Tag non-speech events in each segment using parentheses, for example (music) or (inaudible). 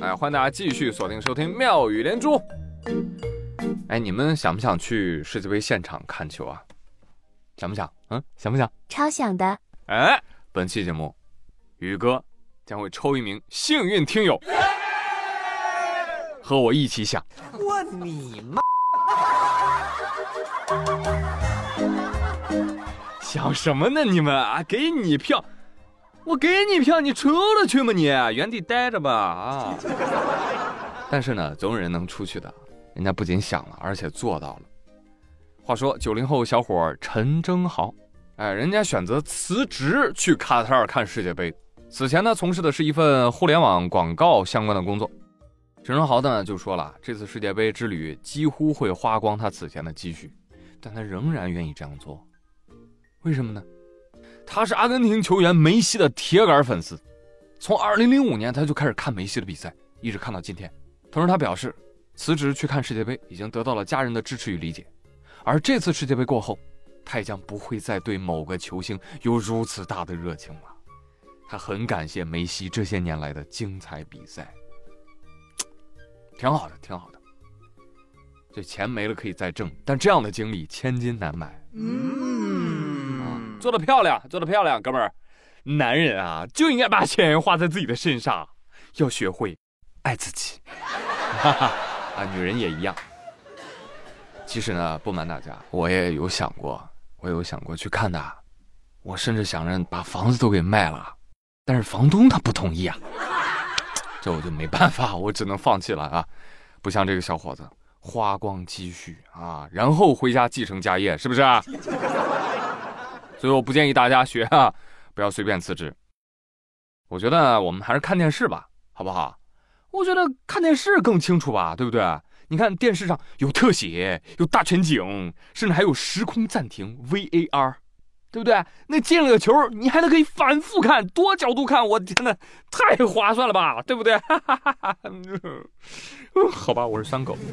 哎，欢迎大家继续锁定收听妙语连珠。哎，你们想不想去世界杯现场看球啊？想不想？嗯，想不想？超想的。哎，本期节目，宇哥将会抽一名幸运听友，和我一起想。我你妈！想什么呢？你们啊，给你票，我给你票，你出了去吗？你原地待着吧啊！但是呢，总有人能出去的。人家不仅想了，而且做到了。话说，九零后小伙陈征豪，哎，人家选择辞职去卡塔尔看世界杯。此前呢，从事的是一份互联网广告相关的工作。陈征豪呢就说了，这次世界杯之旅几乎会花光他此前的积蓄，但他仍然愿意这样做。为什么呢？他是阿根廷球员梅西的铁杆粉丝，从2005年他就开始看梅西的比赛，一直看到今天。同时，他表示辞职去看世界杯已经得到了家人的支持与理解，而这次世界杯过后，他也将不会再对某个球星有如此大的热情了。他很感谢梅西这些年来的精彩比赛，挺好的，挺好的。这钱没了可以再挣，但这样的经历千金难买。嗯。做的漂亮，做的漂亮，哥们儿，男人啊就应该把钱花在自己的身上，要学会爱自己。啊，女人也一样。其实呢，不瞒大家，我也有想过，我有想过去看的，我甚至想着把房子都给卖了，但是房东他不同意啊，这我就没办法，我只能放弃了啊。不像这个小伙子，花光积蓄啊，然后回家继承家业，是不是？所以我不建议大家学啊，(laughs) 不要随便辞职。我觉得我们还是看电视吧，好不好？我觉得看电视更清楚吧，对不对？你看电视上有特写，有大全景，甚至还有时空暂停 VAR，对不对？那进了个球，你还能可以反复看，多角度看，我天呐，太划算了吧，对不对？(laughs) 好吧，我是三狗。(laughs)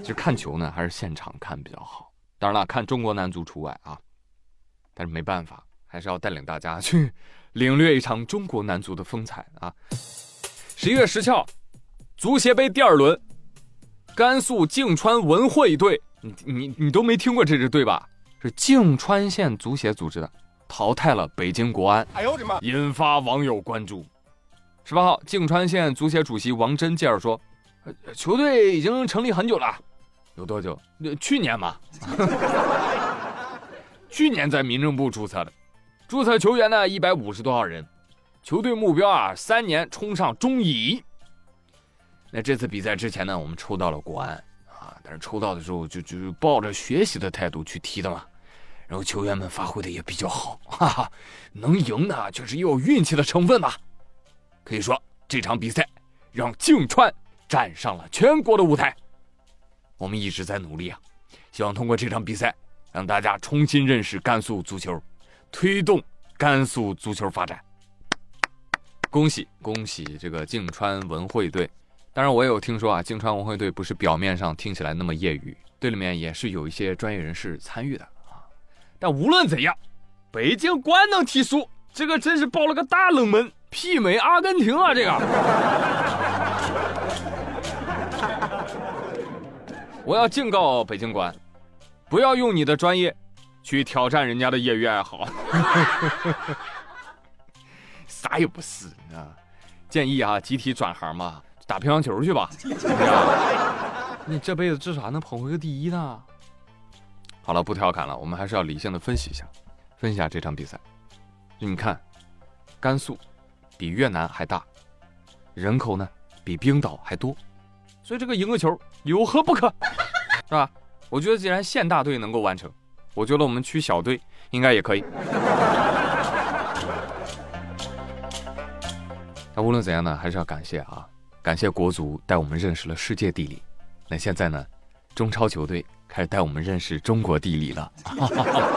其实看球呢，还是现场看比较好。当然了，看中国男足除外啊，但是没办法，还是要带领大家去 (laughs) 领略一场中国男足的风采啊！十一月十七号，足协杯第二轮，甘肃泾川文汇队，你你你都没听过这支队吧？是泾川县足协组织的，淘汰了北京国安，哎呦我的妈！引发网友关注。十八号，泾川县足协主席王真介绍说，球队已经成立很久了。有多久？去年嘛，去年在民政部注册的，注册球员呢一百五十多号人，球队目标啊三年冲上中乙。那这次比赛之前呢，我们抽到了国安啊，但是抽到的时候就就抱着学习的态度去踢的嘛，然后球员们发挥的也比较好，哈哈，能赢呢确实也有运气的成分吧。可以说这场比赛让静川站上了全国的舞台。我们一直在努力啊，希望通过这场比赛，让大家重新认识甘肃足球，推动甘肃足球发展。恭喜恭喜这个泾川文汇队！当然，我也有听说啊，泾川文汇队不是表面上听起来那么业余，队里面也是有一些专业人士参与的啊。但无论怎样，北京官能踢输，这个真是爆了个大冷门，媲美阿根廷啊！这个。我要警告北京官，不要用你的专业去挑战人家的业余爱好，(laughs) 啥也不是啊！建议啊，集体转行嘛，打乒乓球去吧。(laughs) 你这辈子至少还能捧回个第一呢。好了，不调侃了，我们还是要理性的分析一下，分析一下这场比赛。你看，甘肃比越南还大，人口呢比冰岛还多。所以这个赢个球有何不可，(laughs) 是吧？我觉得既然县大队能够完成，我觉得我们区小队应该也可以。(laughs) 那无论怎样呢，还是要感谢啊，感谢国足带我们认识了世界地理。那现在呢，中超球队开始带我们认识中国地理了。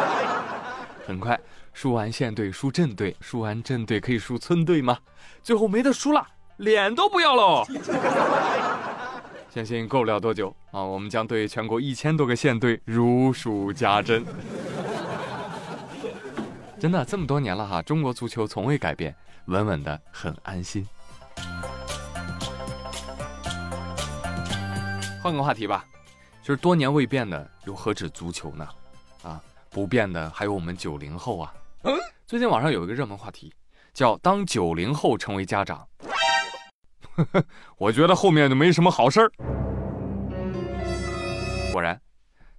(laughs) 很快输完县队，输镇队，输完镇队可以输村队吗？最后没得输了，脸都不要喽。相信过不了多久啊，我们将对全国一千多个县队如数家珍。(laughs) 真的，这么多年了哈，中国足球从未改变，稳稳的很安心。换个话题吧，就是多年未变的又何止足球呢？啊，不变的还有我们九零后啊。最近网上有一个热门话题，叫“当九零后成为家长”。(laughs) 我觉得后面就没什么好事儿。果然，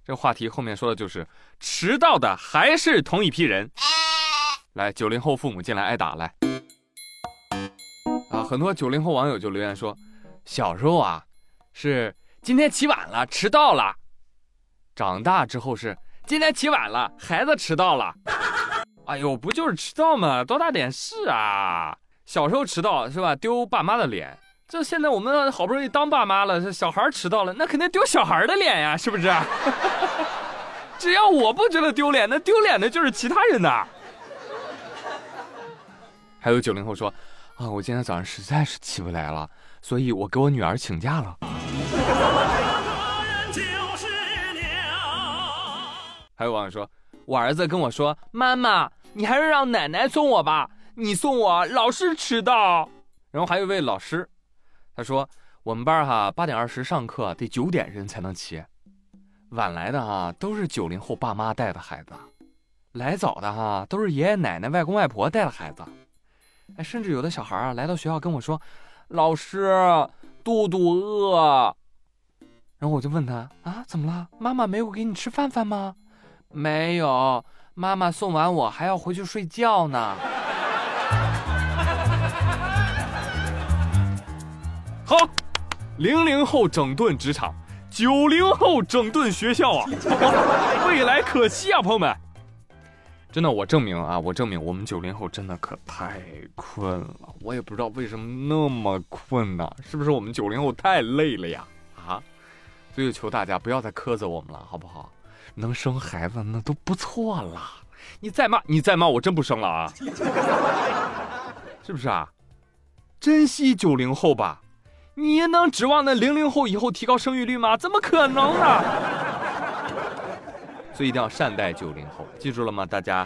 这话题后面说的就是迟到的还是同一批人。来，九零后父母进来挨打来。啊，很多九零后网友就留言说，小时候啊是今天起晚了，迟到了；长大之后是今天起晚了，孩子迟到了。哎呦，不就是迟到吗？多大点事啊！小时候迟到是吧？丢爸妈的脸。这现在我们好不容易当爸妈了，这小孩迟到了，那肯定丢小孩的脸呀，是不是？(laughs) 只要我不觉得丢脸，那丢脸的就是其他人呐。还有九零后说，啊，我今天早上实在是起不来了，所以我给我女儿请假了。(laughs) 还有网友说，我儿子跟我说，妈妈，你还是让奶奶送我吧，你送我老是迟到。然后还有一位老师。他说：“我们班哈八点二十上课，得九点人才能齐。晚来的哈都是九零后爸妈带的孩子，来早的哈都是爷爷奶奶、外公外婆带的孩子。哎，甚至有的小孩啊来到学校跟我说：‘老师，肚肚饿。’然后我就问他啊，怎么了？妈妈没有给你吃饭饭吗？没有，妈妈送完我还要回去睡觉呢。”好，零零后整顿职场，九零后整顿学校啊，(laughs) 未来可期啊，朋友们！真的，我证明啊，我证明我们九零后真的可太困了，我也不知道为什么那么困呢？是不是我们九零后太累了呀？啊！所以求大家不要再苛责我们了，好不好？能生孩子那都不错了，你再骂你再骂我真不生了啊！(laughs) 是不是啊？珍惜九零后吧。你能指望那零零后以后提高生育率吗？怎么可能呢所以一定要善待九零后记住了吗大家？